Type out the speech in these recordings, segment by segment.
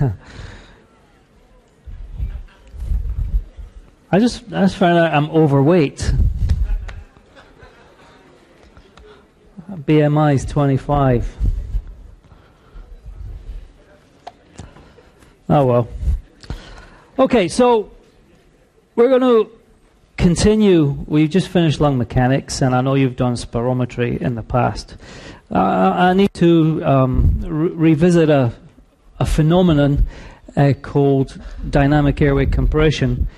I just I just found out I'm overweight. BMI is 25. Oh well. Okay, so we're going to continue. We've just finished lung mechanics, and I know you've done spirometry in the past. Uh, I need to um, re- revisit a, a phenomenon uh, called dynamic airway compression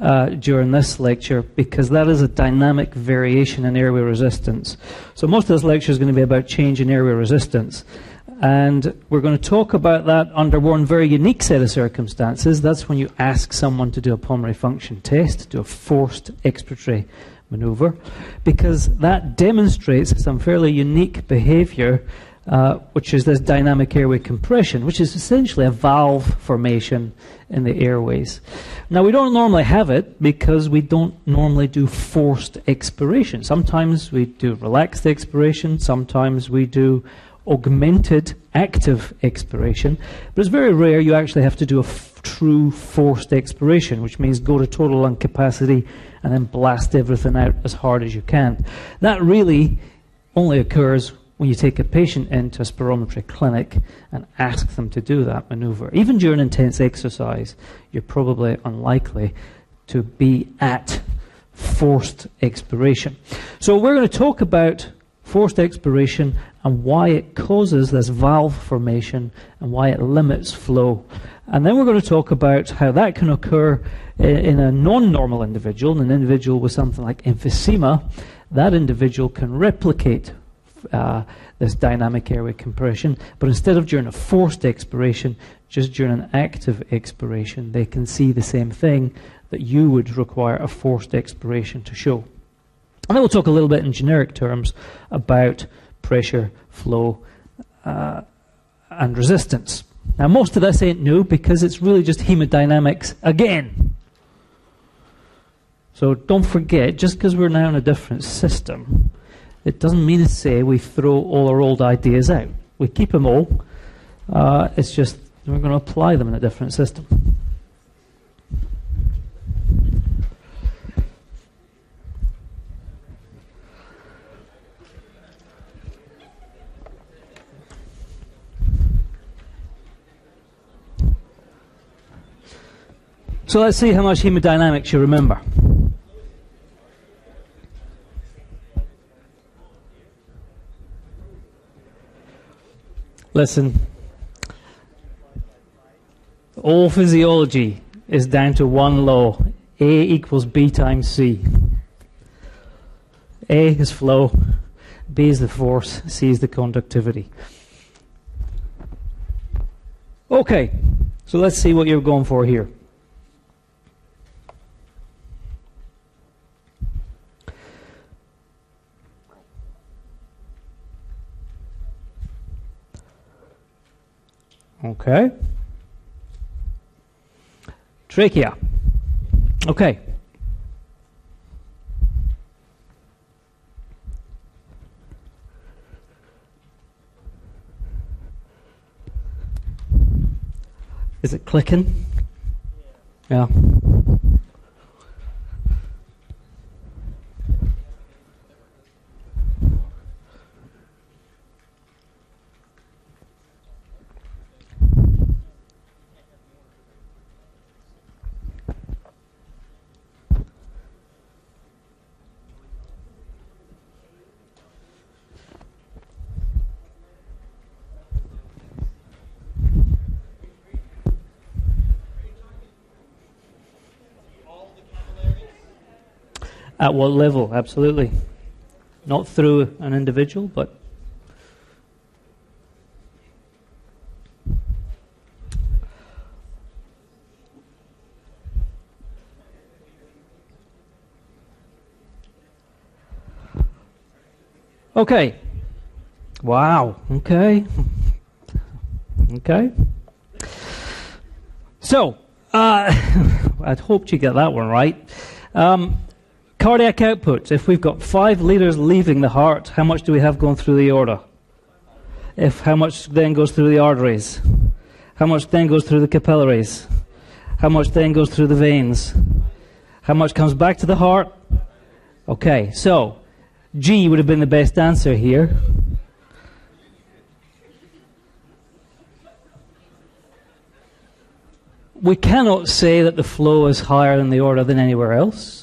uh, during this lecture because that is a dynamic variation in airway resistance. So most of this lecture is going to be about change in airway resistance. And we're going to talk about that under one very unique set of circumstances. That's when you ask someone to do a pulmonary function test, do a forced expiratory maneuver, because that demonstrates some fairly unique behavior uh, which is this dynamic airway compression, which is essentially a valve formation in the airways. Now, we don't normally have it because we don't normally do forced expiration. Sometimes we do relaxed expiration, sometimes we do augmented active expiration, but it's very rare you actually have to do a true forced expiration, which means go to total lung capacity and then blast everything out as hard as you can. That really only occurs when you take a patient into a spirometry clinic and ask them to do that maneuver. Even during intense exercise, you're probably unlikely to be at forced expiration. So we're going to talk about forced expiration and why it causes this valve formation and why it limits flow. And then we're going to talk about how that can occur in a non-normal individual, an individual with something like emphysema. That individual can replicate uh, this dynamic airway compression, but instead of during a forced expiration, just during an active expiration, they can see the same thing that you would require a forced expiration to show. And then we'll talk a little bit in generic terms about pressure, flow, uh, and resistance. Now, most of this ain't new because it's really just hemodynamics again. So don't forget, just because we're now in a different system, it doesn't mean to say we throw all our old ideas out. We keep them all. Uh, it's just we're going to apply them in a different system. So let's see how much hemodynamics you remember. Listen, all physiology is down to one law A equals B times C. A is flow, B is the force, C is the conductivity. Okay, so let's see what you're going for here. Okay. Trachea. Okay. Is it clicking? Yeah. At what level? Absolutely. Not through an individual, but. Okay. Wow. Okay. Okay. So, uh, I'd hoped you get that one right. Um, Cardiac output. If we've got five litres leaving the heart, how much do we have going through the aorta? If how much then goes through the arteries? How much then goes through the capillaries? How much then goes through the veins? How much comes back to the heart? Okay, so G would have been the best answer here. We cannot say that the flow is higher in the aorta than anywhere else.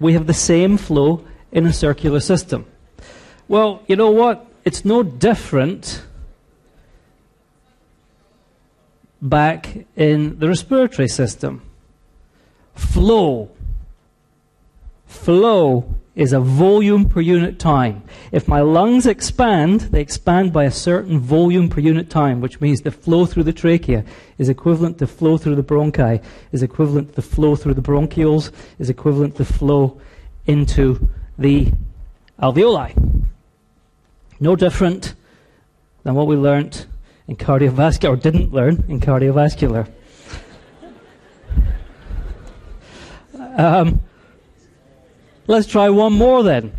We have the same flow in a circular system. Well, you know what? It's no different back in the respiratory system. Flow. Flow is a volume per unit time. If my lungs expand, they expand by a certain volume per unit time, which means the flow through the trachea is equivalent to flow through the bronchi, is equivalent to the flow through the bronchioles, is equivalent to flow into the alveoli. No different than what we learnt in cardiovascular, or didn't learn in cardiovascular. Um, let's try one more then.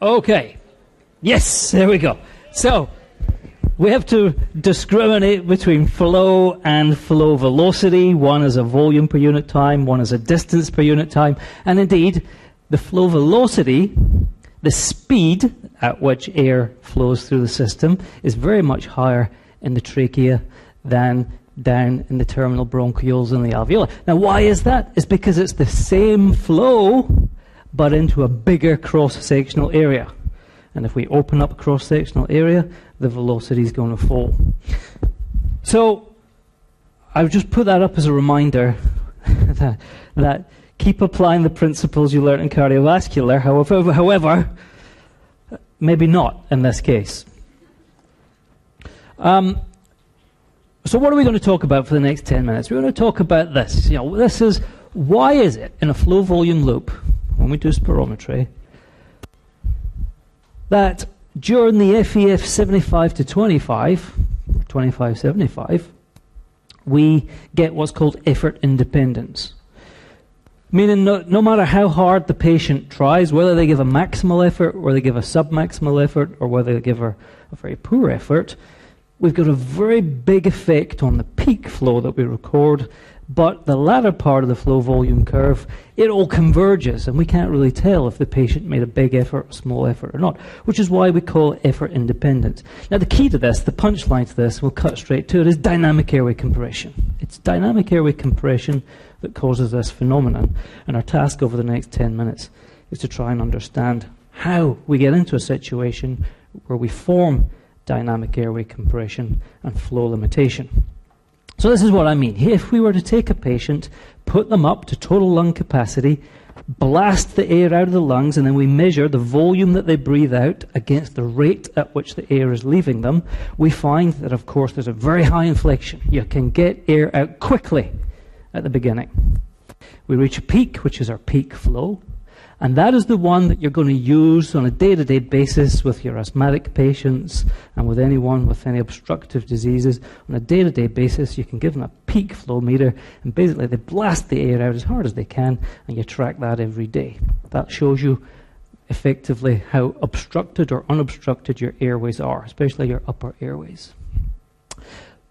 Okay. Yes, there we go. So, we have to discriminate between flow and flow velocity. One is a volume per unit time, one is a distance per unit time. And indeed, the flow velocity, the speed at which air flows through the system, is very much higher in the trachea than down in the terminal bronchioles and the alveoli. Now, why is that? It's because it's the same flow but into a bigger cross-sectional area. And if we open up cross-sectional area, the velocity is going to fall. So I've just put that up as a reminder that, that keep applying the principles you learned in cardiovascular, however, however maybe not in this case. Um, so what are we going to talk about for the next 10 minutes? We're going to talk about this. You know, this is why is it in a flow volume loop when we do spirometry, that during the FEF 75 to 25, 25 75, we get what's called effort independence. Meaning, no, no, matter how hard the patient tries, whether they give a maximal effort, or they give a submaximal effort, or whether they give a, a very poor effort, we've got a very big effect on the peak flow that we record but the latter part of the flow volume curve, it all converges, and we can't really tell if the patient made a big effort, a small effort, or not, which is why we call effort independent. Now, the key to this, the punchline to this, we'll cut straight to it, is dynamic airway compression. It's dynamic airway compression that causes this phenomenon, and our task over the next 10 minutes is to try and understand how we get into a situation where we form dynamic airway compression and flow limitation. So this is what I mean. If we were to take a patient, put them up to total lung capacity, blast the air out of the lungs, and then we measure the volume that they breathe out against the rate at which the air is leaving them, we find that, of course, there's a very high inflection. You can get air out quickly at the beginning. We reach a peak, which is our peak flow. And that is the one that you're going to use on a day to day basis with your asthmatic patients and with anyone with any obstructive diseases. On a day to day basis, you can give them a peak flow meter and basically they blast the air out as hard as they can and you track that every day. That shows you effectively how obstructed or unobstructed your airways are, especially your upper airways.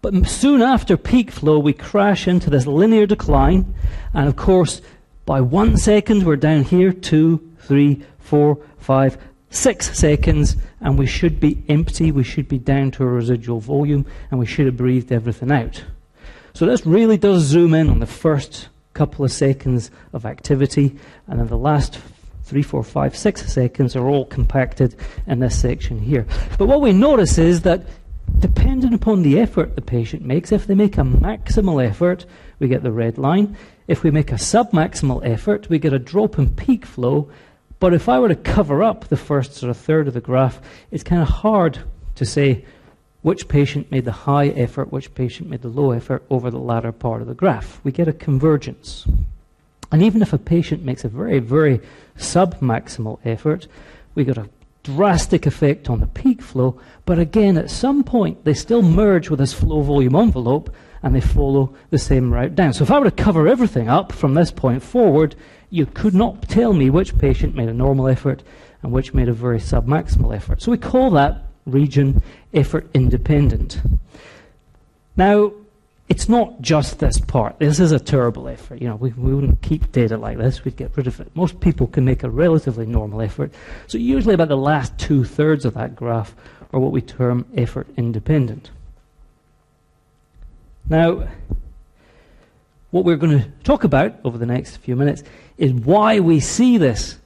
But soon after peak flow, we crash into this linear decline, and of course, by one second, we're down here, two, three, four, five, six seconds, and we should be empty, we should be down to a residual volume, and we should have breathed everything out. So this really does zoom in on the first couple of seconds of activity, and then the last three, four, five, six seconds are all compacted in this section here. But what we notice is that depending upon the effort the patient makes, if they make a maximal effort, we get the red line. If we make a submaximal effort, we get a drop in peak flow. But if I were to cover up the first sort of third of the graph, it's kind of hard to say which patient made the high effort, which patient made the low effort over the latter part of the graph. We get a convergence. And even if a patient makes a very, very submaximal effort, we get a drastic effect on the peak flow, but again, at some point, they still merge with this flow volume envelope and they follow the same route down. So if I were to cover everything up from this point forward, you could not tell me which patient made a normal effort and which made a very submaximal effort. So we call that region effort independent. Now, it's not just this part. This is a terrible effort. You know, we, we wouldn't keep data like this. We'd get rid of it. Most people can make a relatively normal effort. So usually about the last two thirds of that graph are what we term effort independent. Now, what we're going to talk about over the next few minutes is why we see this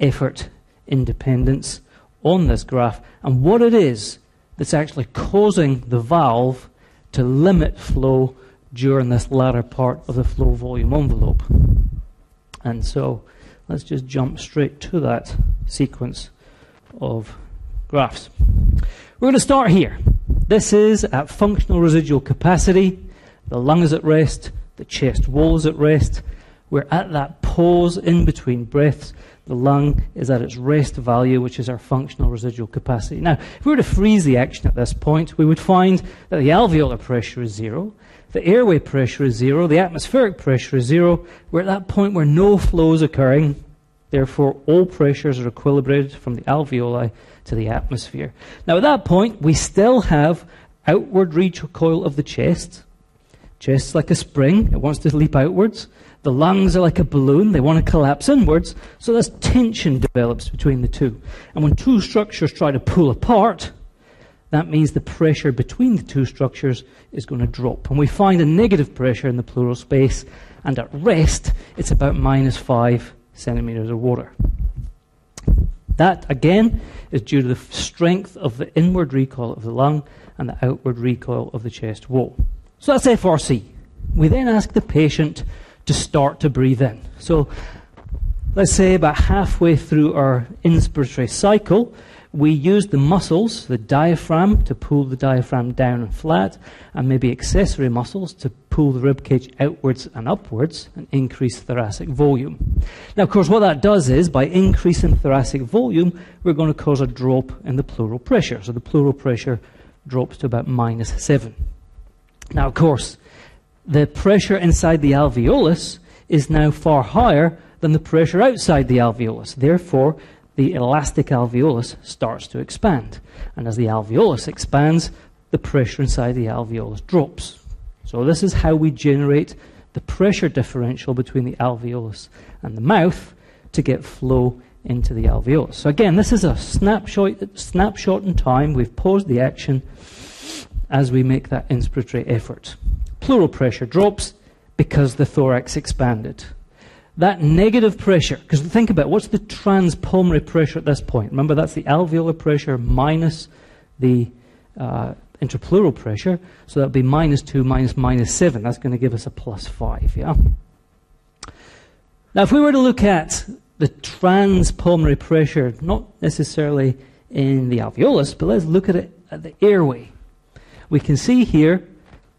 effort independence on this graph and what it is that's actually causing the valve to limit flow during this latter part of the flow volume envelope. And so let's just jump straight to that sequence of graphs. We're going to start here. This is at functional residual capacity. The lung is at rest, the chest wall is at rest. We're at that pause in between breaths the lung is at its rest value, which is our functional residual capacity. Now, if we were to freeze the action at this point, we would find that the alveolar pressure is zero, the airway pressure is zero, the atmospheric pressure is zero. We're at that point where no flow is occurring. Therefore, all pressures are equilibrated from the alveoli to the atmosphere. Now, at that point, we still have outward recoil of the chest. Chest's like a spring, it wants to leap outwards. The lungs are like a balloon, they want to collapse inwards, so this tension develops between the two. And when two structures try to pull apart, that means the pressure between the two structures is going to drop. And we find a negative pressure in the pleural space, and at rest, it's about minus 5 centimeters of water. That, again, is due to the strength of the inward recoil of the lung and the outward recoil of the chest wall. So that's FRC. We then ask the patient to start to breathe in. So let's say about halfway through our inspiratory cycle, we use the muscles, the diaphragm, to pull the diaphragm down and flat, and maybe accessory muscles to pull the ribcage outwards and upwards and increase thoracic volume. Now, of course, what that does is by increasing thoracic volume, we're going to cause a drop in the pleural pressure. So the pleural pressure drops to about minus 7. Now, of course, the pressure inside the alveolus is now far higher than the pressure outside the alveolus. Therefore, the elastic alveolus starts to expand. And as the alveolus expands, the pressure inside the alveolus drops. So, this is how we generate the pressure differential between the alveolus and the mouth to get flow into the alveolus. So, again, this is a snapshot, snapshot in time. We've paused the action as we make that inspiratory effort pleural pressure drops because the thorax expanded. That negative pressure, because think about it, what's the transpulmonary pressure at this point? Remember, that's the alveolar pressure minus the uh, pressure. So that would be minus 2 minus minus 7. That's going to give us a plus 5, yeah? Now, if we were to look at the transpulmonary pressure, not necessarily in the alveolus, but let's look at it at the airway. We can see here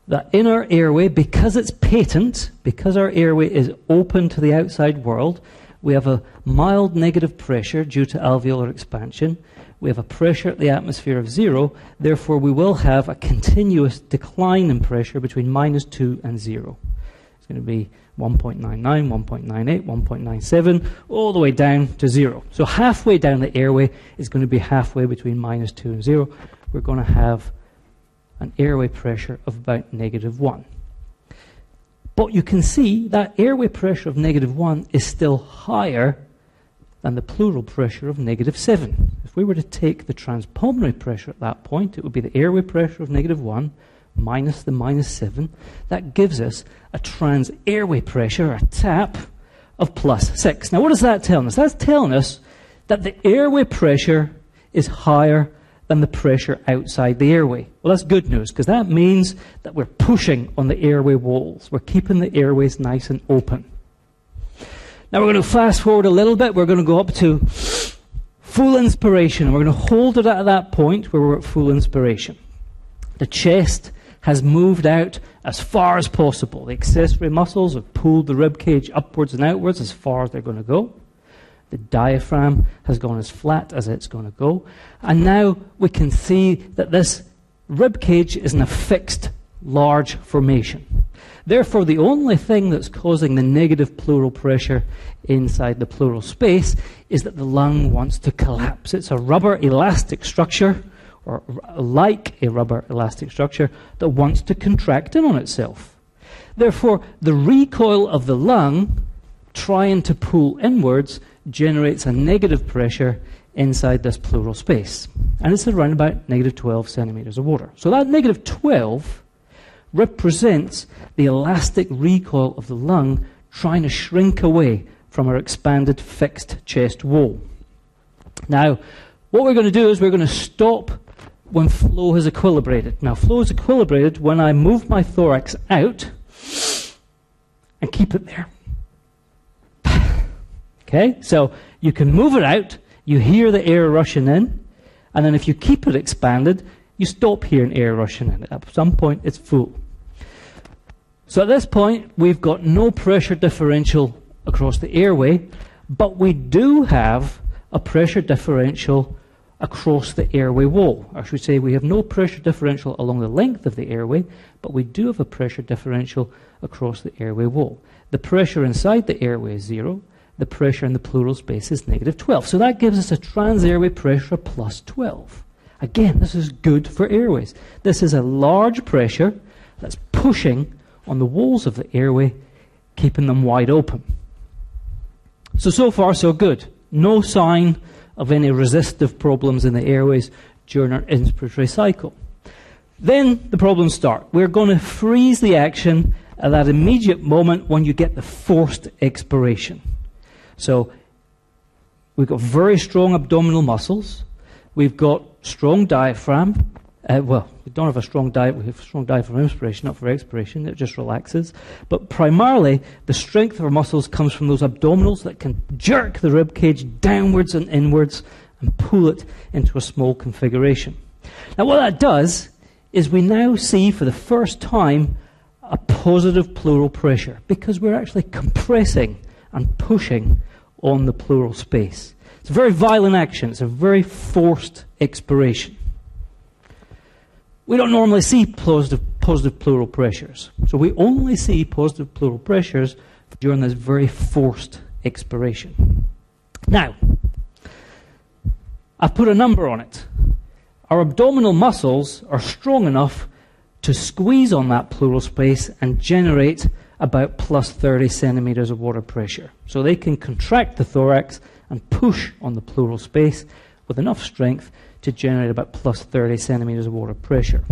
that in our airway, because it's patent, because our airway is open to the outside world, we have a mild negative pressure due to alveolar expansion. We have a pressure at the atmosphere of zero. Therefore, we will have a continuous decline in pressure between minus 2 and 0. It's going to be 1.99, 1.98, 1.97, all the way down to 0. So, halfway down the airway is going to be halfway between minus 2 and 0. We're going to have an airway pressure of about negative 1. But you can see that airway pressure of negative 1 is still higher than the pleural pressure of negative 7. If we were to take the transpulmonary pressure at that point, it would be the airway pressure of negative 1 minus the minus 7. That gives us a trans airway pressure, a tap, of plus 6. Now, what is that telling us? That's telling us that the airway pressure is higher than the pressure outside the airway. Well, that's good news because that means that we're pushing on the airway walls. We're keeping the airways nice and open. Now we're going to fast forward a little bit. We're going to go up to full inspiration. We're going to hold it at that point where we're at full inspiration. The chest has moved out as far as possible. The accessory muscles have pulled the rib cage upwards and outwards as far as they're going to go. The diaphragm has gone as flat as it's going to go. And now we can see that this rib cage is in a fixed large formation. Therefore, the only thing that's causing the negative pleural pressure inside the pleural space is that the lung wants to collapse. It's a rubber elastic structure or like a rubber elastic structure that wants to contract in on itself. Therefore, the recoil of the lung trying to pull inwards generates a negative pressure inside this pleural space. And it's around about negative 12 centimeters of water. So that negative 12 represents the elastic recoil of the lung trying to shrink away from our expanded fixed chest wall. Now, what we're going to do is we're going to stop when flow has equilibrated. Now, flow is equilibrated when I move my thorax out and keep it there. Okay? So you can move it out, you hear the air rushing in, and then if you keep it expanded, you stop hearing air rushing in. At some point, it's full. So at this point, we've got no pressure differential across the airway, but we do have a pressure differential across the airway wall. I should say we have no pressure differential along the length of the airway, but we do have a pressure differential across the airway wall. The pressure inside the airway is zero. The pressure in the pleural space is negative 12. So that gives us a trans-airway pressure of plus 12. Again, this is good for airways. This is a large pressure that's pushing on the walls of the airway, keeping them wide open. So, so far, so good. No sign of any resistive problems in the airways during our inspiratory cycle. Then the problems start. We're going to freeze the action at that immediate moment when you get the forced expiration. So we've got very strong abdominal muscles. We've got strong diaphragm. Uh, well, we don't have a strong diet. We have strong diet for inspiration, not for expiration. It just relaxes. But primarily, the strength of our muscles comes from those abdominals that can jerk the rib cage downwards and inwards and pull it into a small configuration. Now, what that does is we now see for the first time a positive pleural pressure because we're actually compressing and pushing on the pleural space. It's a very violent action. It's a very forced expiration. We don't normally see positive, positive pleural pressures. So we only see positive pleural pressures during this very forced expiration. Now, I've put a number on it. Our abdominal muscles are strong enough to squeeze on that pleural space and generate about plus 30 centimeters of water pressure. So they can contract the thorax and push on the pleural space with enough strength to generate about plus 30 centimeters of water pressure.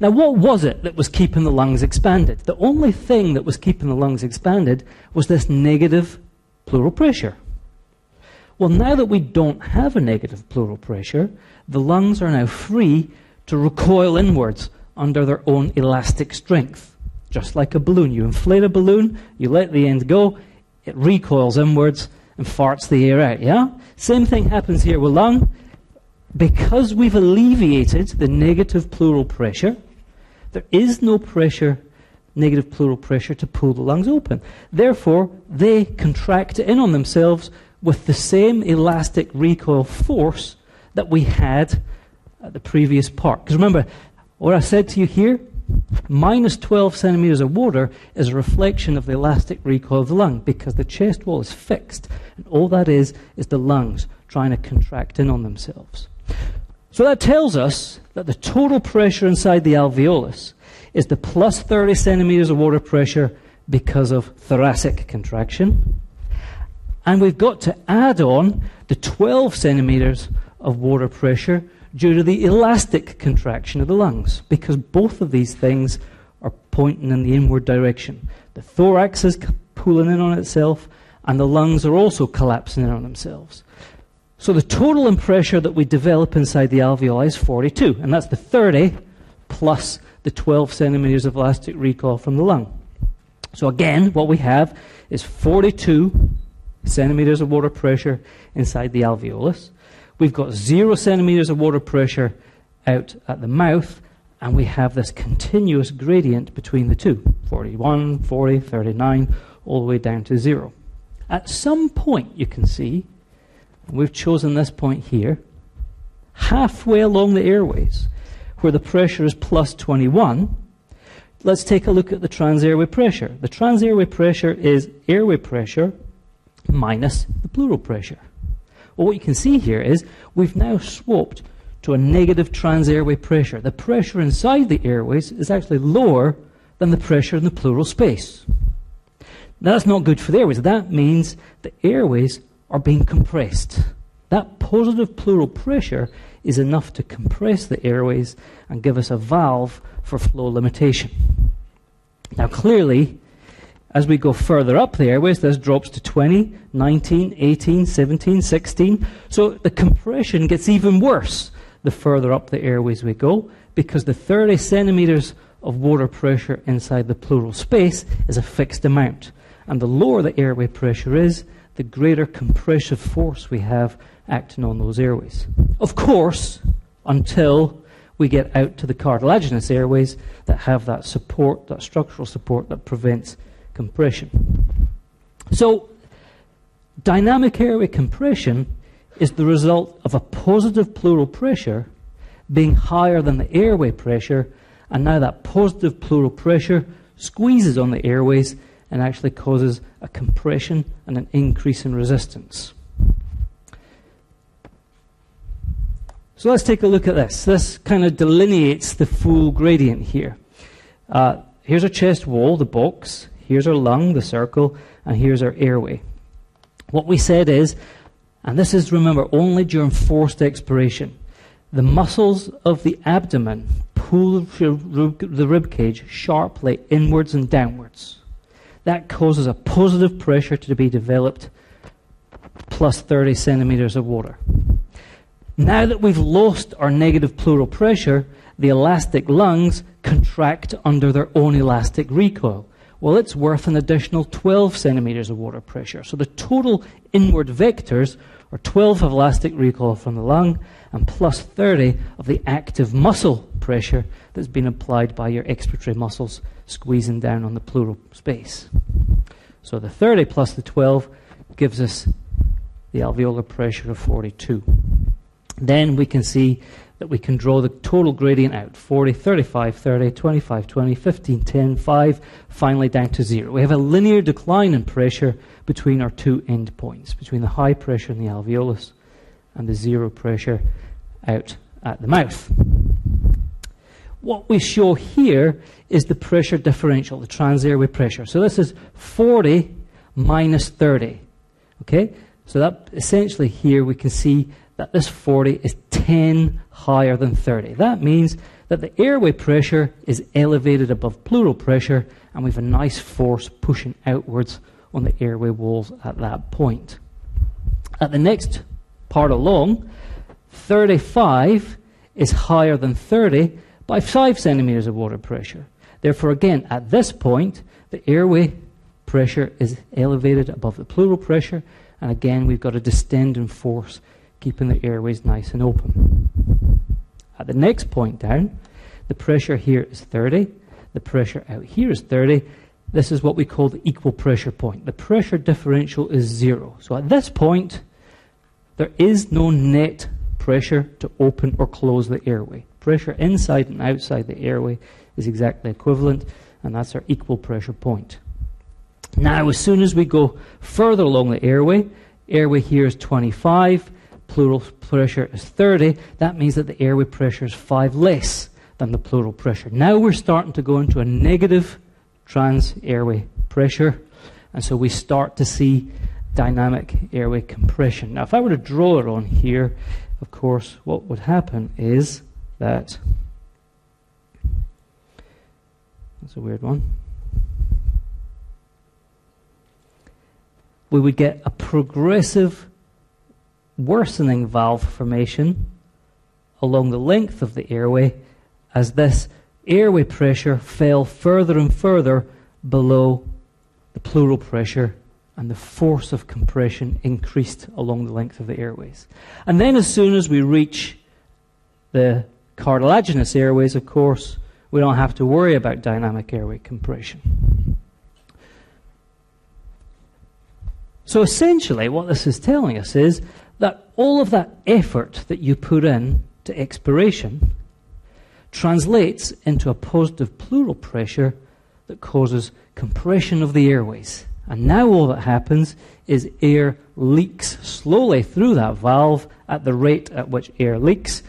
Now, what was it that was keeping the lungs expanded? The only thing that was keeping the lungs expanded was this negative pleural pressure. Well, now that we don't have a negative pleural pressure, the lungs are now free to recoil inwards under their own elastic strength. Just like a balloon. You inflate a balloon, you let the end go, it recoils inwards and farts the air out, yeah? Same thing happens here with lung because we've alleviated the negative pleural pressure, there is no pressure, negative pleural pressure, to pull the lungs open. Therefore, they contract in on themselves with the same elastic recoil force that we had at the previous part. Because remember, what I said to you here, minus 12 centimeters of water is a reflection of the elastic recoil of the lung because the chest wall is fixed. And all that is, is the lungs trying to contract in on themselves. So that tells us that the total pressure inside the alveolus is the plus 30 centimeters of water pressure because of thoracic contraction. And we've got to add on the 12 centimeters of water pressure due to the elastic contraction of the lungs, because both of these things are pointing in the inward direction. The thorax is pulling in on itself, and the lungs are also collapsing in on themselves. So the total pressure that we develop inside the alveoli is 42, and that's the 30 plus the 12 centimeters of elastic recoil from the lung. So again, what we have is 42 centimeters of water pressure inside the alveolus. We've got zero centimeters of water pressure out at the mouth, and we have this continuous gradient between the two 41, 40, 39, all the way down to zero. At some point, you can see, we've chosen this point here, halfway along the airways, where the pressure is plus 21, let's take a look at the transairway pressure. The transairway pressure is airway pressure minus the pleural pressure. Well, what you can see here is we've now swapped to a negative transairway pressure. The pressure inside the airways is actually lower than the pressure in the pleural space. Now, that's not good for the airways. That means the airways are being compressed. That positive pleural pressure is enough to compress the airways and give us a valve for flow limitation. Now, clearly, as we go further up the airways, this drops to 20, 19, 18, 17, 16. So the compression gets even worse the further up the airways we go because the 30 centimeters of water pressure inside the pleural space is a fixed amount. And the lower the airway pressure is, the greater compressive force we have acting on those airways. Of course, until we get out to the cartilaginous airways that have that support, that structural support that prevents compression. So, dynamic airway compression is the result of a positive pleural pressure being higher than the airway pressure, and now that positive pleural pressure squeezes on the airways and actually causes a compression and an increase in resistance. So let's take a look at this. This kind of delineates the full gradient here. Uh, here's our chest wall, the box. Here's our lung, the circle, and here's our airway. What we said is, and this is, remember, only during forced expiration, the muscles of the abdomen pull the rib cage sharply inwards and downwards. That causes a positive pressure to be developed plus 30 centimeters of water. Now that we've lost our negative pleural pressure, the elastic lungs contract under their own elastic recoil well, it's worth an additional 12 centimeters of water pressure. So the total inward vectors are 12 of elastic recoil from the lung and plus 30 of the active muscle pressure that's been applied by your expiratory muscles squeezing down on the pleural space. So the 30 plus the 12 gives us the alveolar pressure of 42. Then we can see that we can draw the total gradient out 40, 35, 30, 25, 20, 15, 10, 5, finally down to zero. We have a linear decline in pressure between our two endpoints, between the high pressure in the alveolus and the zero pressure out at the mouth. What we show here is the pressure differential, the transairway pressure. So this is 40 minus 30. Okay? So that essentially here we can see that this 40 is 10 higher than 30. That means that the airway pressure is elevated above pleural pressure, and we have a nice force pushing outwards on the airway walls at that point. At the next part along, 35 is higher than 30 by 5 centimeters of water pressure. Therefore, again, at this point, the airway pressure is elevated above the pleural pressure, and again, we've got a distending force keeping the airways nice and open. At the next point down, the pressure here is 30, the pressure out here is 30. This is what we call the equal pressure point. The pressure differential is zero. So at this point, there is no net pressure to open or close the airway. Pressure inside and outside the airway is exactly equivalent, and that's our equal pressure point. Now, as soon as we go further along the airway, airway here is 25, pleural pressure is 30, that means that the airway pressure is 5 less than the pleural pressure. Now we're starting to go into a negative trans airway pressure, and so we start to see dynamic airway compression. Now, if I were to draw it on here, of course, what would happen is that. That's a weird one. We would get a progressive worsening valve formation along the length of the airway as this airway pressure fell further and further below the pleural pressure and the force of compression increased along the length of the airways. And then, as soon as we reach the cartilaginous airways, of course, we don't have to worry about dynamic airway compression. So, essentially, what this is telling us is all of that effort that you put in to expiration translates into a positive pleural pressure that causes compression of the airways. And now all that happens is air leaks slowly through that valve at the rate at which air leaks,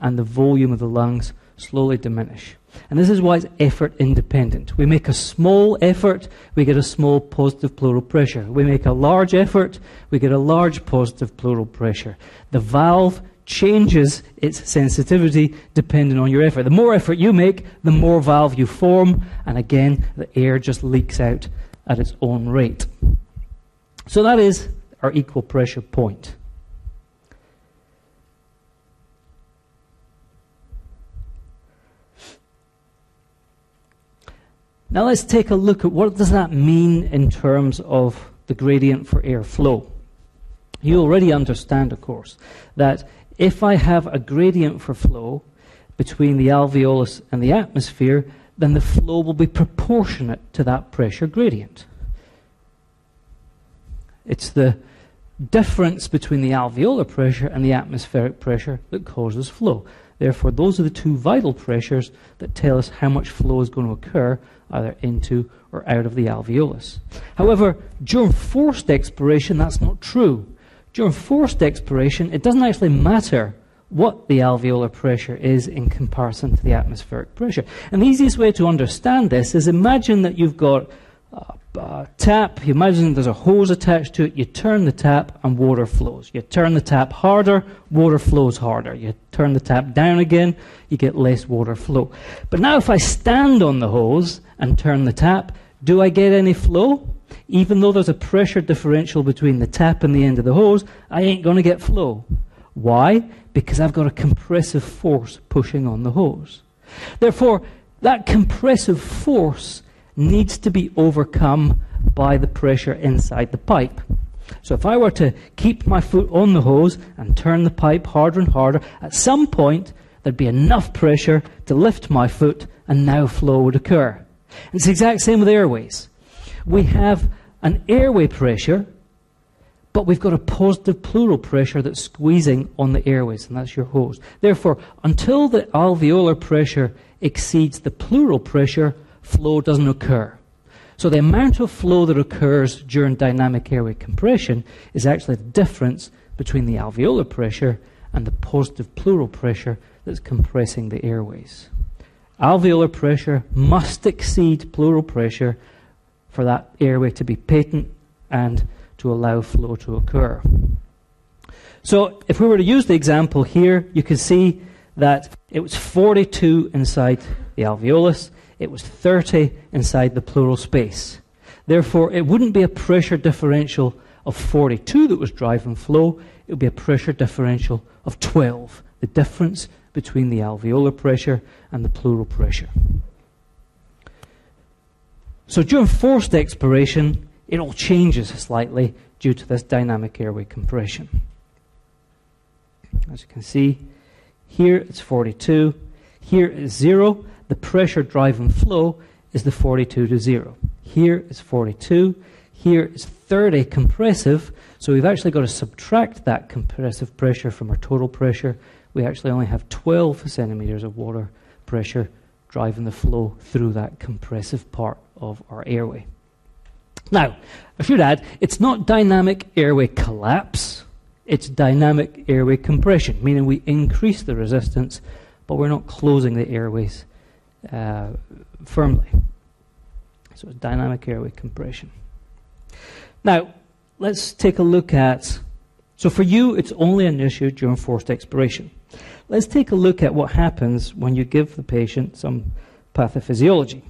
and the volume of the lungs slowly diminish. And this is why it's effort independent. We make a small effort, we get a small positive pleural pressure. We make a large effort, we get a large positive pleural pressure. The valve changes its sensitivity depending on your effort. The more effort you make, the more valve you form, and again, the air just leaks out at its own rate. So that is our equal pressure point. Now let's take a look at what does that mean in terms of the gradient for airflow. You already understand, of course, that if I have a gradient for flow between the alveolus and the atmosphere, then the flow will be proportionate to that pressure gradient. It's the difference between the alveolar pressure and the atmospheric pressure that causes flow. Therefore, those are the two vital pressures that tell us how much flow is going to occur either into or out of the alveolus. However, during forced expiration, that's not true. During forced expiration, it doesn't actually matter what the alveolar pressure is in comparison to the atmospheric pressure. And the easiest way to understand this is imagine that you've got a, a tap, you imagine there's a hose attached to it, you turn the tap and water flows. You turn the tap harder, water flows harder. You turn the tap down again, you get less water flow. But now if I stand on the hose and turn the tap, do I get any flow? Even though there's a pressure differential between the tap and the end of the hose, I ain't going to get flow. Why? Because I've got a compressive force pushing on the hose. Therefore, that compressive force needs to be overcome by the pressure inside the pipe. So if I were to keep my foot on the hose and turn the pipe harder and harder, at some point there'd be enough pressure to lift my foot and now flow would occur. And it's the exact same with airways. We have an airway pressure but we've got a positive pleural pressure that's squeezing on the airways, and that's your hose. Therefore, until the alveolar pressure exceeds the pleural pressure, flow doesn't occur. So the amount of flow that occurs during dynamic airway compression is actually the difference between the alveolar pressure and the positive pleural pressure that's compressing the airways. Alveolar pressure must exceed pleural pressure for that airway to be patent and to allow flow to occur. So if we were to use the example here, you can see that it was 42 inside the alveolus, it was 30 inside the pleural space. Therefore, it wouldn't be a pressure differential of 42 that was driving flow, it would be a pressure differential of 12, the difference between the alveolar pressure and the pleural pressure. So during forced expiration, it all changes slightly due to this dynamic airway compression. As you can see, here it's 42, here is 0. The pressure driving flow is the 42 to 0. Here is 42, here is 30 compressive, so we've actually got to subtract that compressive pressure from our total pressure. We actually only have 12 centimeters of water pressure driving the flow through that compressive part of our airway. Now, I should add, it's not dynamic airway collapse, it's dynamic airway compression, meaning we increase the resistance, but we're not closing the airways uh, firmly. So it's dynamic airway compression. Now, let's take a look at. So for you, it's only an issue during forced expiration. Let's take a look at what happens when you give the patient some pathophysiology.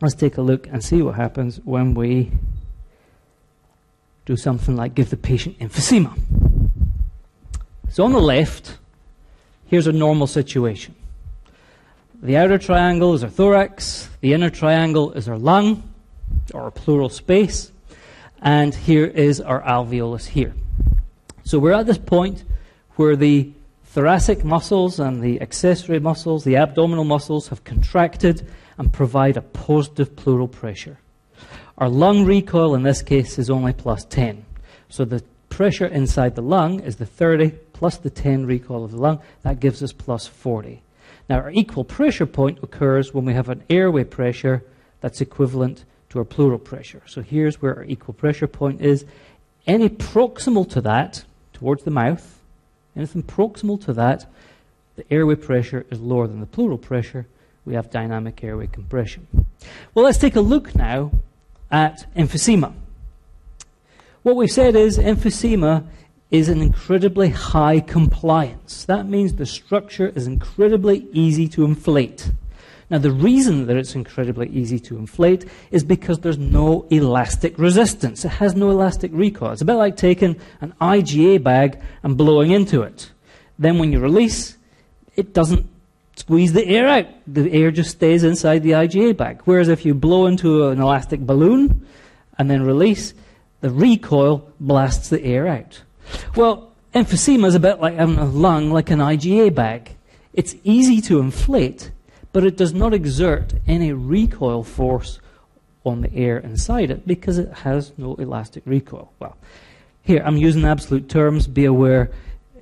Let's take a look and see what happens when we do something like give the patient emphysema. So on the left, here's a normal situation. The outer triangle is our thorax, the inner triangle is our lung, or our pleural space, and here is our alveolus here. So we're at this point where the thoracic muscles and the accessory muscles, the abdominal muscles, have contracted and provide a positive pleural pressure. Our lung recoil in this case is only plus 10. So the pressure inside the lung is the 30 plus the 10 recoil of the lung. That gives us plus 40. Now, our equal pressure point occurs when we have an airway pressure that's equivalent to our pleural pressure. So here's where our equal pressure point is. Any proximal to that, towards the mouth, anything proximal to that, the airway pressure is lower than the pleural pressure. We have dynamic airway compression. Well, let's take a look now at emphysema. What we've said is emphysema is an incredibly high compliance. That means the structure is incredibly easy to inflate. Now, the reason that it's incredibly easy to inflate is because there's no elastic resistance. It has no elastic recoil. It's a bit like taking an IGA bag and blowing into it. Then, when you release, it doesn't squeeze the air out. The air just stays inside the IGA bag. Whereas if you blow into an elastic balloon and then release, the recoil blasts the air out. Well, emphysema is a bit like having a lung like an IGA bag. It's easy to inflate, but it does not exert any recoil force on the air inside it because it has no elastic recoil. Well, here I'm using absolute terms. Be aware,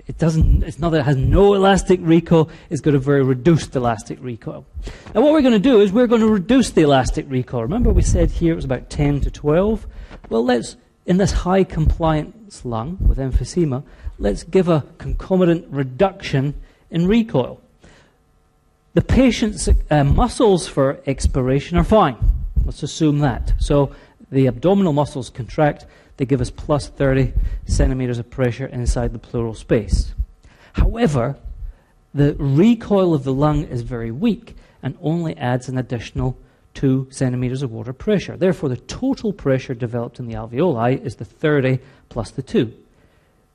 it doesn't. It's not that it has no elastic recoil. It's got a very reduced elastic recoil. Now, what we're going to do is we're going to reduce the elastic recoil. Remember, we said here it was about 10 to 12. Well, let's in this high lung with emphysema, let's give a concomitant reduction in recoil. The patient's uh, muscles for expiration are fine. Let's assume that. So the abdominal muscles contract, they give us plus 30 centimeters of pressure inside the pleural space. However, the recoil of the lung is very weak and only adds an additional 2 centimeters of water pressure. Therefore, the total pressure developed in the alveoli is the 30 plus the 2.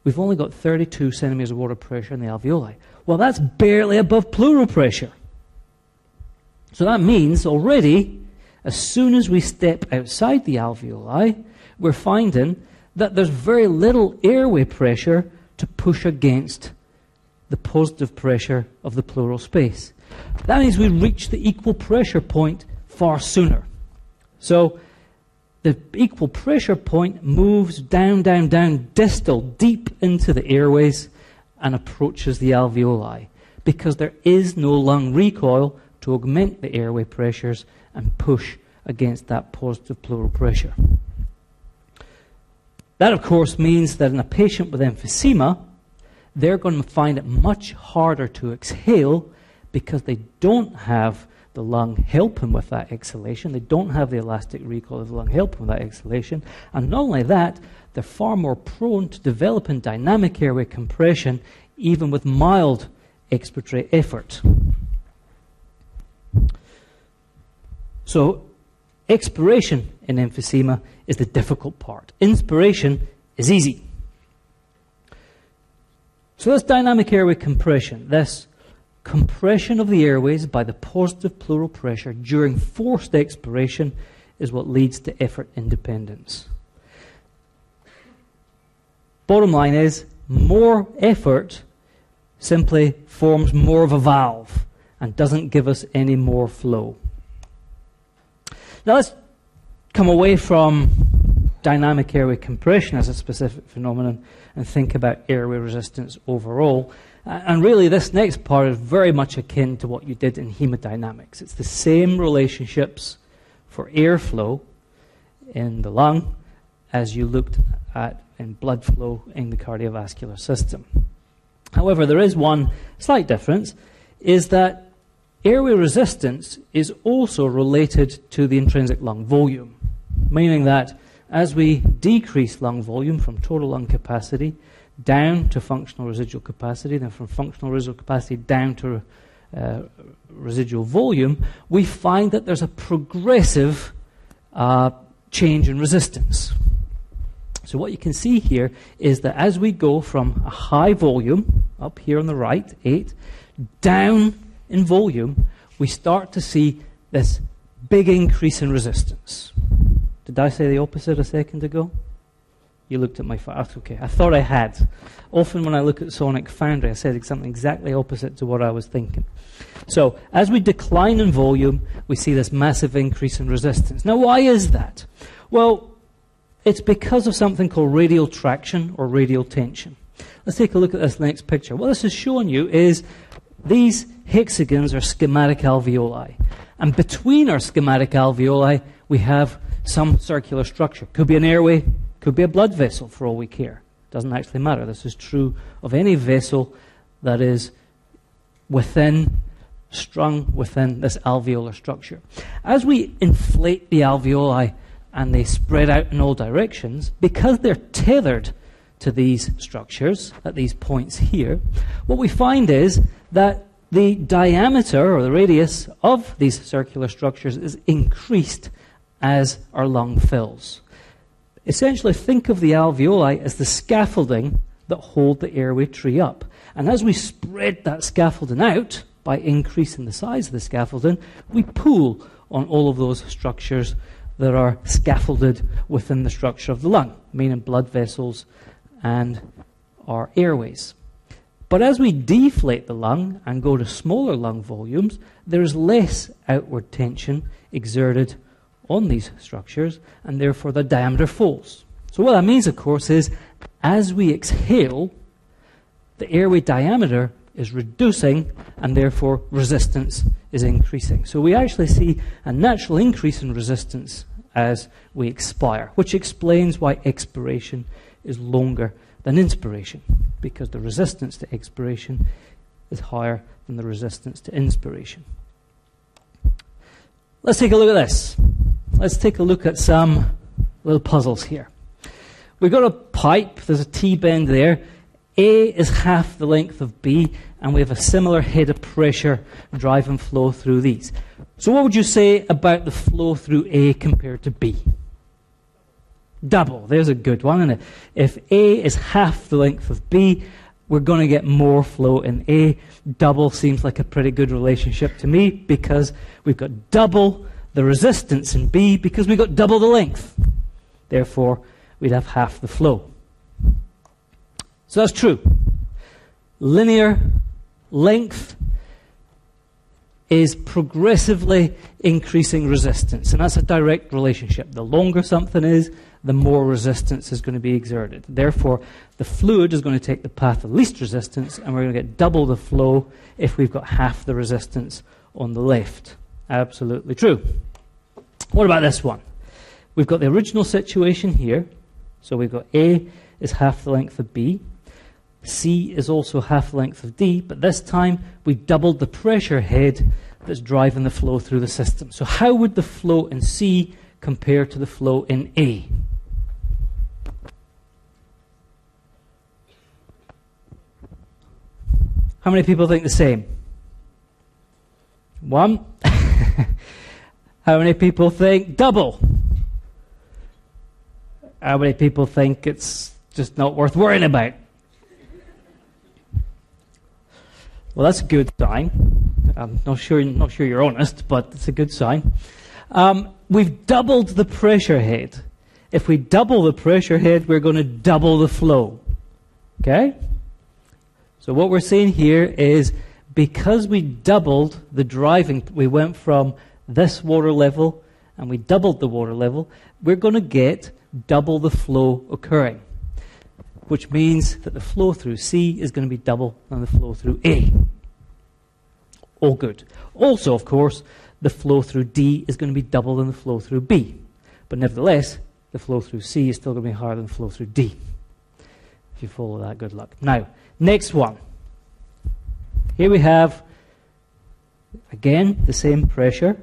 We've only got 32 centimeters of water pressure in the alveoli. Well, that's barely above pleural pressure. So that means already, as soon as we step outside the alveoli, we're finding that there's very little airway pressure to push against the positive pressure of the pleural space. That means we reach the equal pressure point far sooner. So the equal pressure point moves down, down, down, distal, deep into the airways and approaches the alveoli because there is no lung recoil to augment the airway pressures and push against that positive pleural pressure. That, of course, means that in a patient with emphysema, they're going to find it much harder to exhale because they don't have the lung help helping with that exhalation. They don't have the elastic recoil of the lung help helping with that exhalation. And not only that, they're far more prone to developing dynamic airway compression even with mild expiratory effort. So, expiration in emphysema is the difficult part. Inspiration is easy. So, this dynamic airway compression, this compression of the airways by the positive pleural pressure during forced expiration, is what leads to effort independence. Bottom line is, more effort simply forms more of a valve and doesn't give us any more flow. Now let's come away from dynamic airway compression as a specific phenomenon and think about airway resistance overall. And really, this next part is very much akin to what you did in hemodynamics. It's the same relationships for airflow in the lung as you looked at in blood flow in the cardiovascular system. However, there is one slight difference, is that Airway resistance is also related to the intrinsic lung volume, meaning that as we decrease lung volume from total lung capacity down to functional residual capacity, then from functional residual capacity down to uh, residual volume, we find that there's a progressive uh, change in resistance. So, what you can see here is that as we go from a high volume, up here on the right, 8, down in volume, we start to see this big increase in resistance. Did I say the opposite a second ago? You looked at my phone. Okay, I thought I had. Often when I look at Sonic Foundry, I said something exactly opposite to what I was thinking. So, as we decline in volume, we see this massive increase in resistance. Now, why is that? Well, it's because of something called radial traction or radial tension. Let's take a look at this next picture. What this is showing you is these hexagons are schematic alveoli. And between our schematic alveoli, we have some circular structure. Could be an airway, could be a blood vessel for all we care. Doesn't actually matter. This is true of any vessel that is within, strung within this alveolar structure. As we inflate the alveoli and they spread out in all directions, because they're tethered to these structures at these points here, what we find is that the diameter or the radius of these circular structures is increased as our lung fills. Essentially, think of the alveoli as the scaffolding that hold the airway tree up. And as we spread that scaffolding out by increasing the size of the scaffolding, we pull on all of those structures that are scaffolded within the structure of the lung, meaning blood vessels and our airways. But as we deflate the lung and go to smaller lung volumes, there is less outward tension exerted on these structures, and therefore the diameter falls. So, what that means, of course, is as we exhale, the airway diameter is reducing, and therefore resistance is increasing. So, we actually see a natural increase in resistance as we expire, which explains why expiration is longer than inspiration, because the resistance to expiration is higher than the resistance to inspiration. Let's take a look at this. Let's take a look at some little puzzles here. We've got a pipe, there's a T bend there. A is half the length of B, and we have a similar head of pressure drive and flow through these. So, what would you say about the flow through A compared to B? Double. There's a good one, isn't it? If A is half the length of B, we're going to get more flow in A. Double seems like a pretty good relationship to me because we've got double the resistance in B because we've got double the length. Therefore, we'd have half the flow. So that's true. Linear length is progressively increasing resistance, and that's a direct relationship. The longer something is, the more resistance is going to be exerted. Therefore, the fluid is going to take the path of least resistance, and we're going to get double the flow if we've got half the resistance on the left. Absolutely true. What about this one? We've got the original situation here. So we've got A is half the length of B. C is also half the length of D, but this time we doubled the pressure head that's driving the flow through the system. So how would the flow in C compare to the flow in A? How many people think the same? One. How many people think double? How many people think it's just not worth worrying about? Well, that's a good sign. I'm not sure, not sure you're honest, but it's a good sign. Um, we've doubled the pressure head. If we double the pressure head, we're going to double the flow. Okay? So what we're saying here is because we doubled the driving, we went from this water level and we doubled the water level, we're going to get double the flow occurring, which means that the flow through C is going to be double than the flow through A. All good. Also, of course, the flow through D is going to be double than the flow through B. But nevertheless, the flow through C is still going to be higher than the flow through D. If you follow that, good luck. Now, next one. Here we have, again, the same pressure.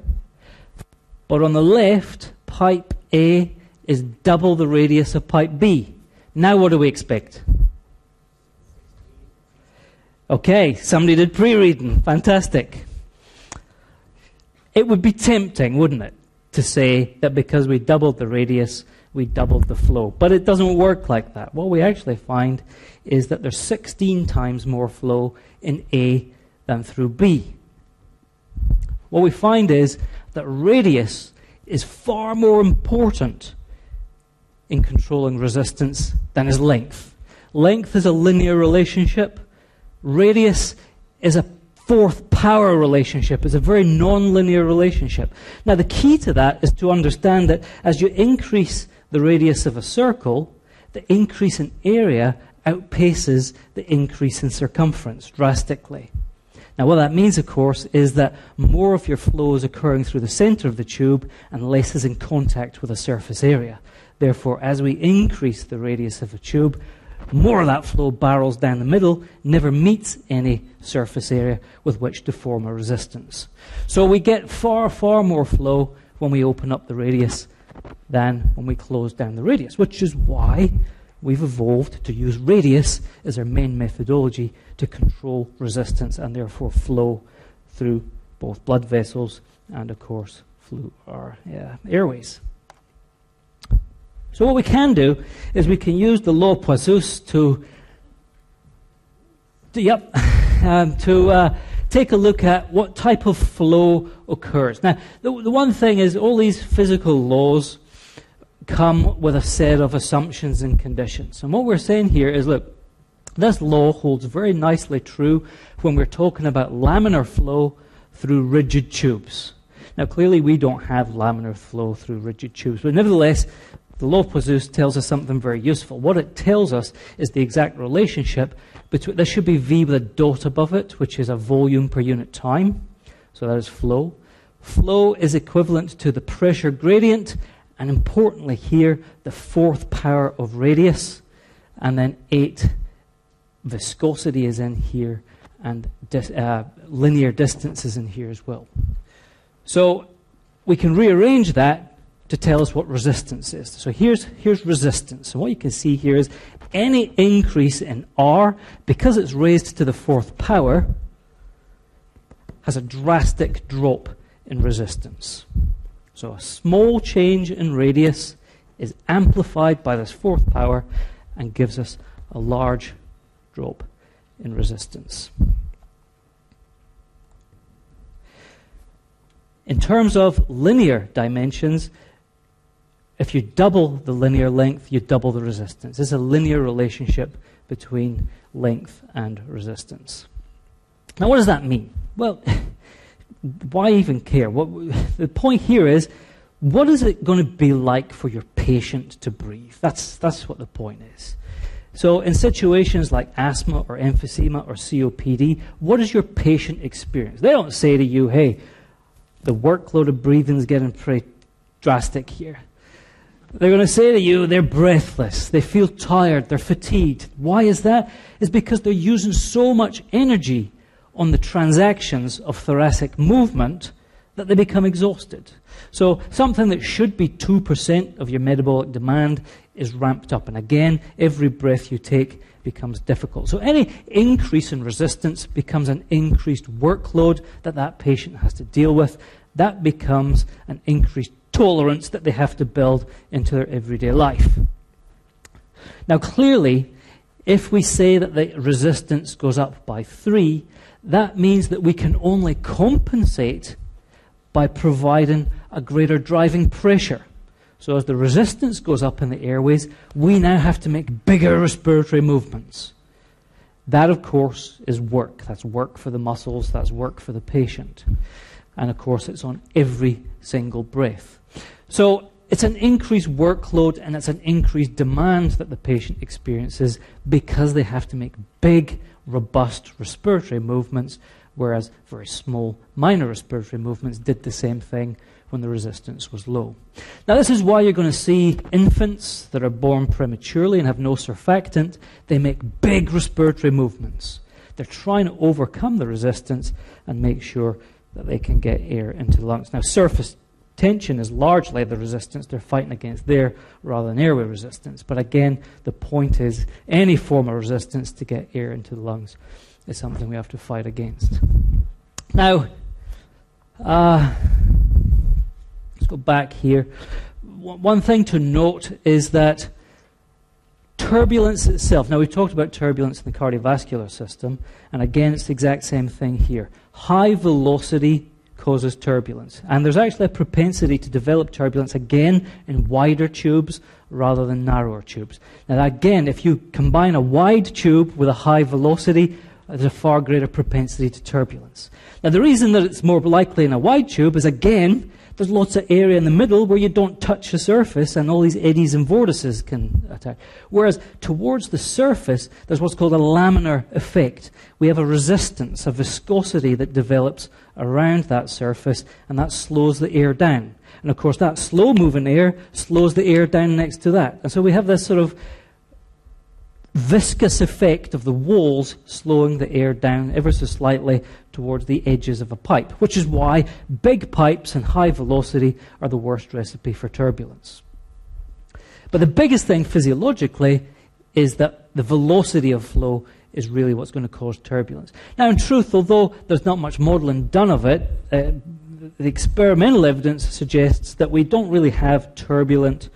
But on the left, pipe A is double the radius of pipe B. Now, what do we expect? Okay, somebody did pre reading. Fantastic. It would be tempting, wouldn't it, to say that because we doubled the radius, we doubled the flow. But it doesn't work like that. What we actually find is that there's 16 times more flow in A than through B. What we find is that radius is far more important in controlling resistance than is length. Length is a linear relationship. Radius is a fourth power relationship. It's a very non-linear relationship. Now, the key to that is to understand that as you increase the radius of a circle, the increase in area outpaces the increase in circumference drastically. Now, what that means, of course, is that more of your flow is occurring through the center of the tube and less is in contact with the surface area. Therefore, as we increase the radius of a tube, more of that flow barrels down the middle, never meets any surface area with which to form a resistance. So we get far, far more flow when we open up the radius than when we close down the radius, which is why we've evolved to use radius as our main methodology to control resistance and therefore flow through both blood vessels and, of course, through our uh, airways. So what we can do is we can use the law of Poiseuille to, to yep, um, to uh, take a look at what type of flow occurs. Now, the, the one thing is all these physical laws come with a set of assumptions and conditions. And what we're saying here is, look, this law holds very nicely true when we're talking about laminar flow through rigid tubes. Now, clearly, we don't have laminar flow through rigid tubes, but nevertheless, the law of Poiseuille tells us something very useful. What it tells us is the exact relationship between, there should be V with a dot above it, which is a volume per unit time. So that is flow. Flow is equivalent to the pressure gradient, and importantly here, the fourth power of radius, and then 8 viscosity is in here, and dis, uh, linear distance is in here as well. So we can rearrange that to tell us what resistance is. So here's, here's resistance. And what you can see here is any increase in R, because it's raised to the fourth power, has a drastic drop in resistance. So a small change in radius is amplified by this fourth power and gives us a large drop in resistance. In terms of linear dimensions, if you double the linear length, you double the resistance. It's a linear relationship between length and resistance. Now, what does that mean? Well, why even care? What, the point here is, what is it going to be like for your patient to breathe? That's, that's what the point is. So, in situations like asthma or emphysema or COPD, what does your patient experience? They don't say to you, hey, the workload of breathing is getting pretty drastic here. They're going to say to you they're breathless, they feel tired, they're fatigued. Why is that? It's because they're using so much energy on the transactions of thoracic movement that they become exhausted. So something that should be 2% of your metabolic demand is ramped up. And again, every breath you take becomes difficult. So any increase in resistance becomes an increased workload that that patient has to deal with. That becomes an increased tolerance that they have to build into their everyday life. Now, clearly, if we say that the resistance goes up by three, that means that we can only compensate by providing a greater driving pressure. So, as the resistance goes up in the airways, we now have to make bigger respiratory movements. That, of course, is work. That's work for the muscles, that's work for the patient. And of course, it's on every single breath. So it's an increased workload and it's an increased demand that the patient experiences because they have to make big, robust respiratory movements, whereas very small, minor respiratory movements did the same thing when the resistance was low. Now, this is why you're going to see infants that are born prematurely and have no surfactant, they make big respiratory movements. They're trying to overcome the resistance and make sure that they can get air into the lungs. Now, surface tension is largely the resistance they're fighting against there rather than airway resistance. But again, the point is any form of resistance to get air into the lungs is something we have to fight against. Now, uh, let's go back here. One thing to note is that turbulence itself, now we talked about turbulence in the cardiovascular system, and again, it's the exact same thing here. High velocity causes turbulence. And there's actually a propensity to develop turbulence again in wider tubes rather than narrower tubes. Now, again, if you combine a wide tube with a high velocity, there's a far greater propensity to turbulence. Now, the reason that it's more likely in a wide tube is again, there's lots of area in the middle where you don't touch the surface and all these eddies and vortices can attack. Whereas towards the surface, there's what's called a laminar effect. We have a resistance, a viscosity that develops around that surface and that slows the air down. And of course, that slow moving air slows the air down next to that. And so we have this sort of viscous effect of the walls slowing the air down ever so slightly towards the edges of a pipe, which is why big pipes and high velocity are the worst recipe for turbulence. But the biggest thing physiologically is that the velocity of flow is really what's going to cause turbulence. Now, in truth, although there's not much modeling done of it, uh, the experimental evidence suggests that we don't really have turbulent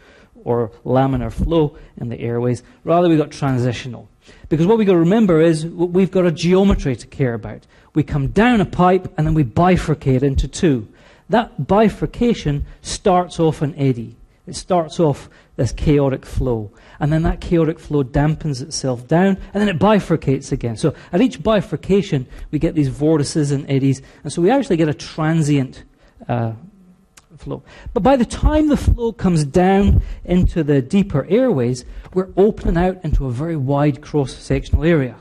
or laminar flow in the airways. Rather, we've got transitional. Because what we've got to remember is we've got a geometry to care about. We come down a pipe and then we bifurcate into two. That bifurcation starts off an eddy. It starts off this chaotic flow. And then that chaotic flow dampens itself down and then it bifurcates again. So at each bifurcation, we get these vortices and eddies. And so we actually get a transient uh, flow. But by the time the flow comes down into the deeper airways, we're opening out into a very wide cross sectional area.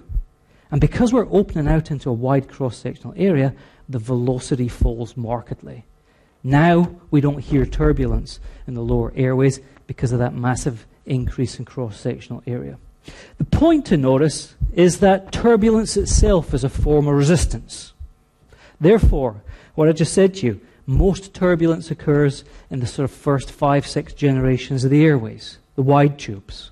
And because we're opening out into a wide cross sectional area, the velocity falls markedly. Now we don't hear turbulence in the lower airways because of that massive increase in cross sectional area. The point to notice is that turbulence itself is a form of resistance. Therefore, what I just said to you, most turbulence occurs in the sort of first five, six generations of the airways, the wide tubes.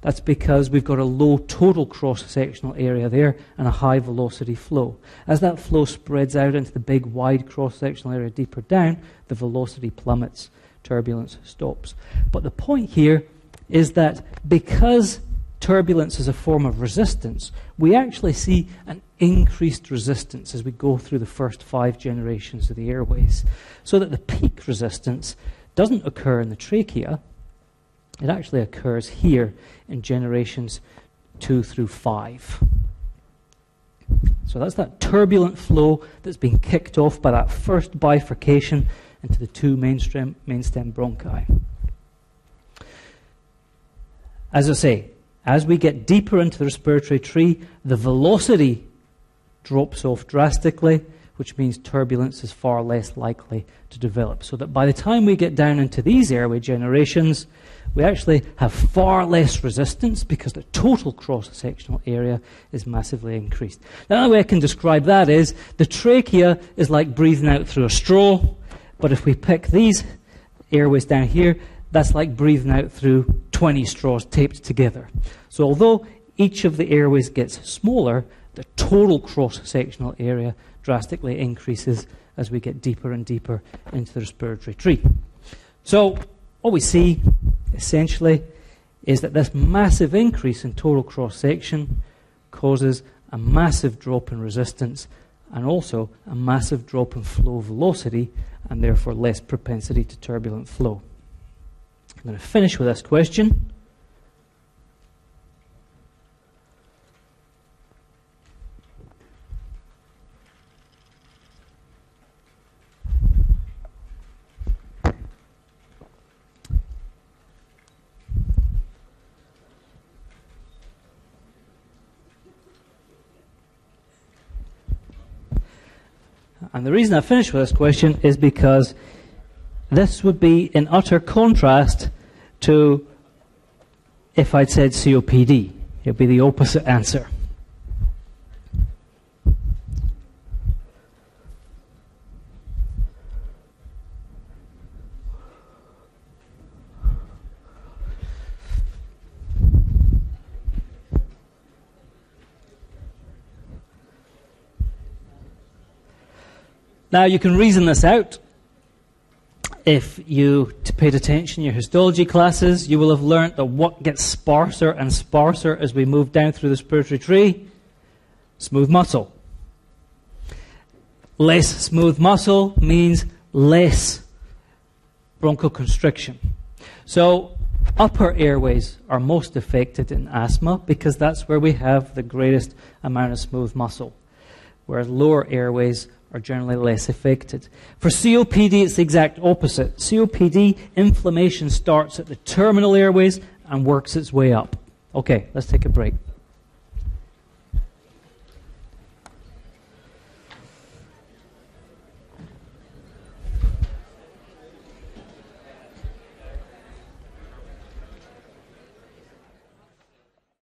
That's because we've got a low total cross sectional area there and a high velocity flow. As that flow spreads out into the big wide cross sectional area deeper down, the velocity plummets, turbulence stops. But the point here is that because turbulence is a form of resistance, we actually see an increased resistance as we go through the first five generations of the airways. So that the peak resistance doesn't occur in the trachea, it actually occurs here in generations two through five. So that's that turbulent flow that's been kicked off by that first bifurcation into the two mainstem, mainstem bronchi. As I say, as we get deeper into the respiratory tree, the velocity drops off drastically, which means turbulence is far less likely to develop. So that by the time we get down into these airway generations, we actually have far less resistance because the total cross sectional area is massively increased. The only way I can describe that is the trachea is like breathing out through a straw, but if we pick these airways down here, that's like breathing out through 20 straws taped together. So although each of the airways gets smaller, the total cross sectional area drastically increases as we get deeper and deeper into the respiratory tree. So, what we see essentially is that this massive increase in total cross section causes a massive drop in resistance and also a massive drop in flow velocity and therefore less propensity to turbulent flow. I'm going to finish with this question. And the reason I finish with this question is because this would be in utter contrast to if I'd said COPD. It would be the opposite answer. Now, you can reason this out. If you paid attention in your histology classes, you will have learnt that what gets sparser and sparser as we move down through the respiratory tree? Smooth muscle. Less smooth muscle means less bronchoconstriction. So, upper airways are most affected in asthma because that's where we have the greatest amount of smooth muscle, whereas lower airways are generally less affected. For COPD, it's the exact opposite. COPD, inflammation starts at the terminal airways and works its way up. Okay, let's take a break.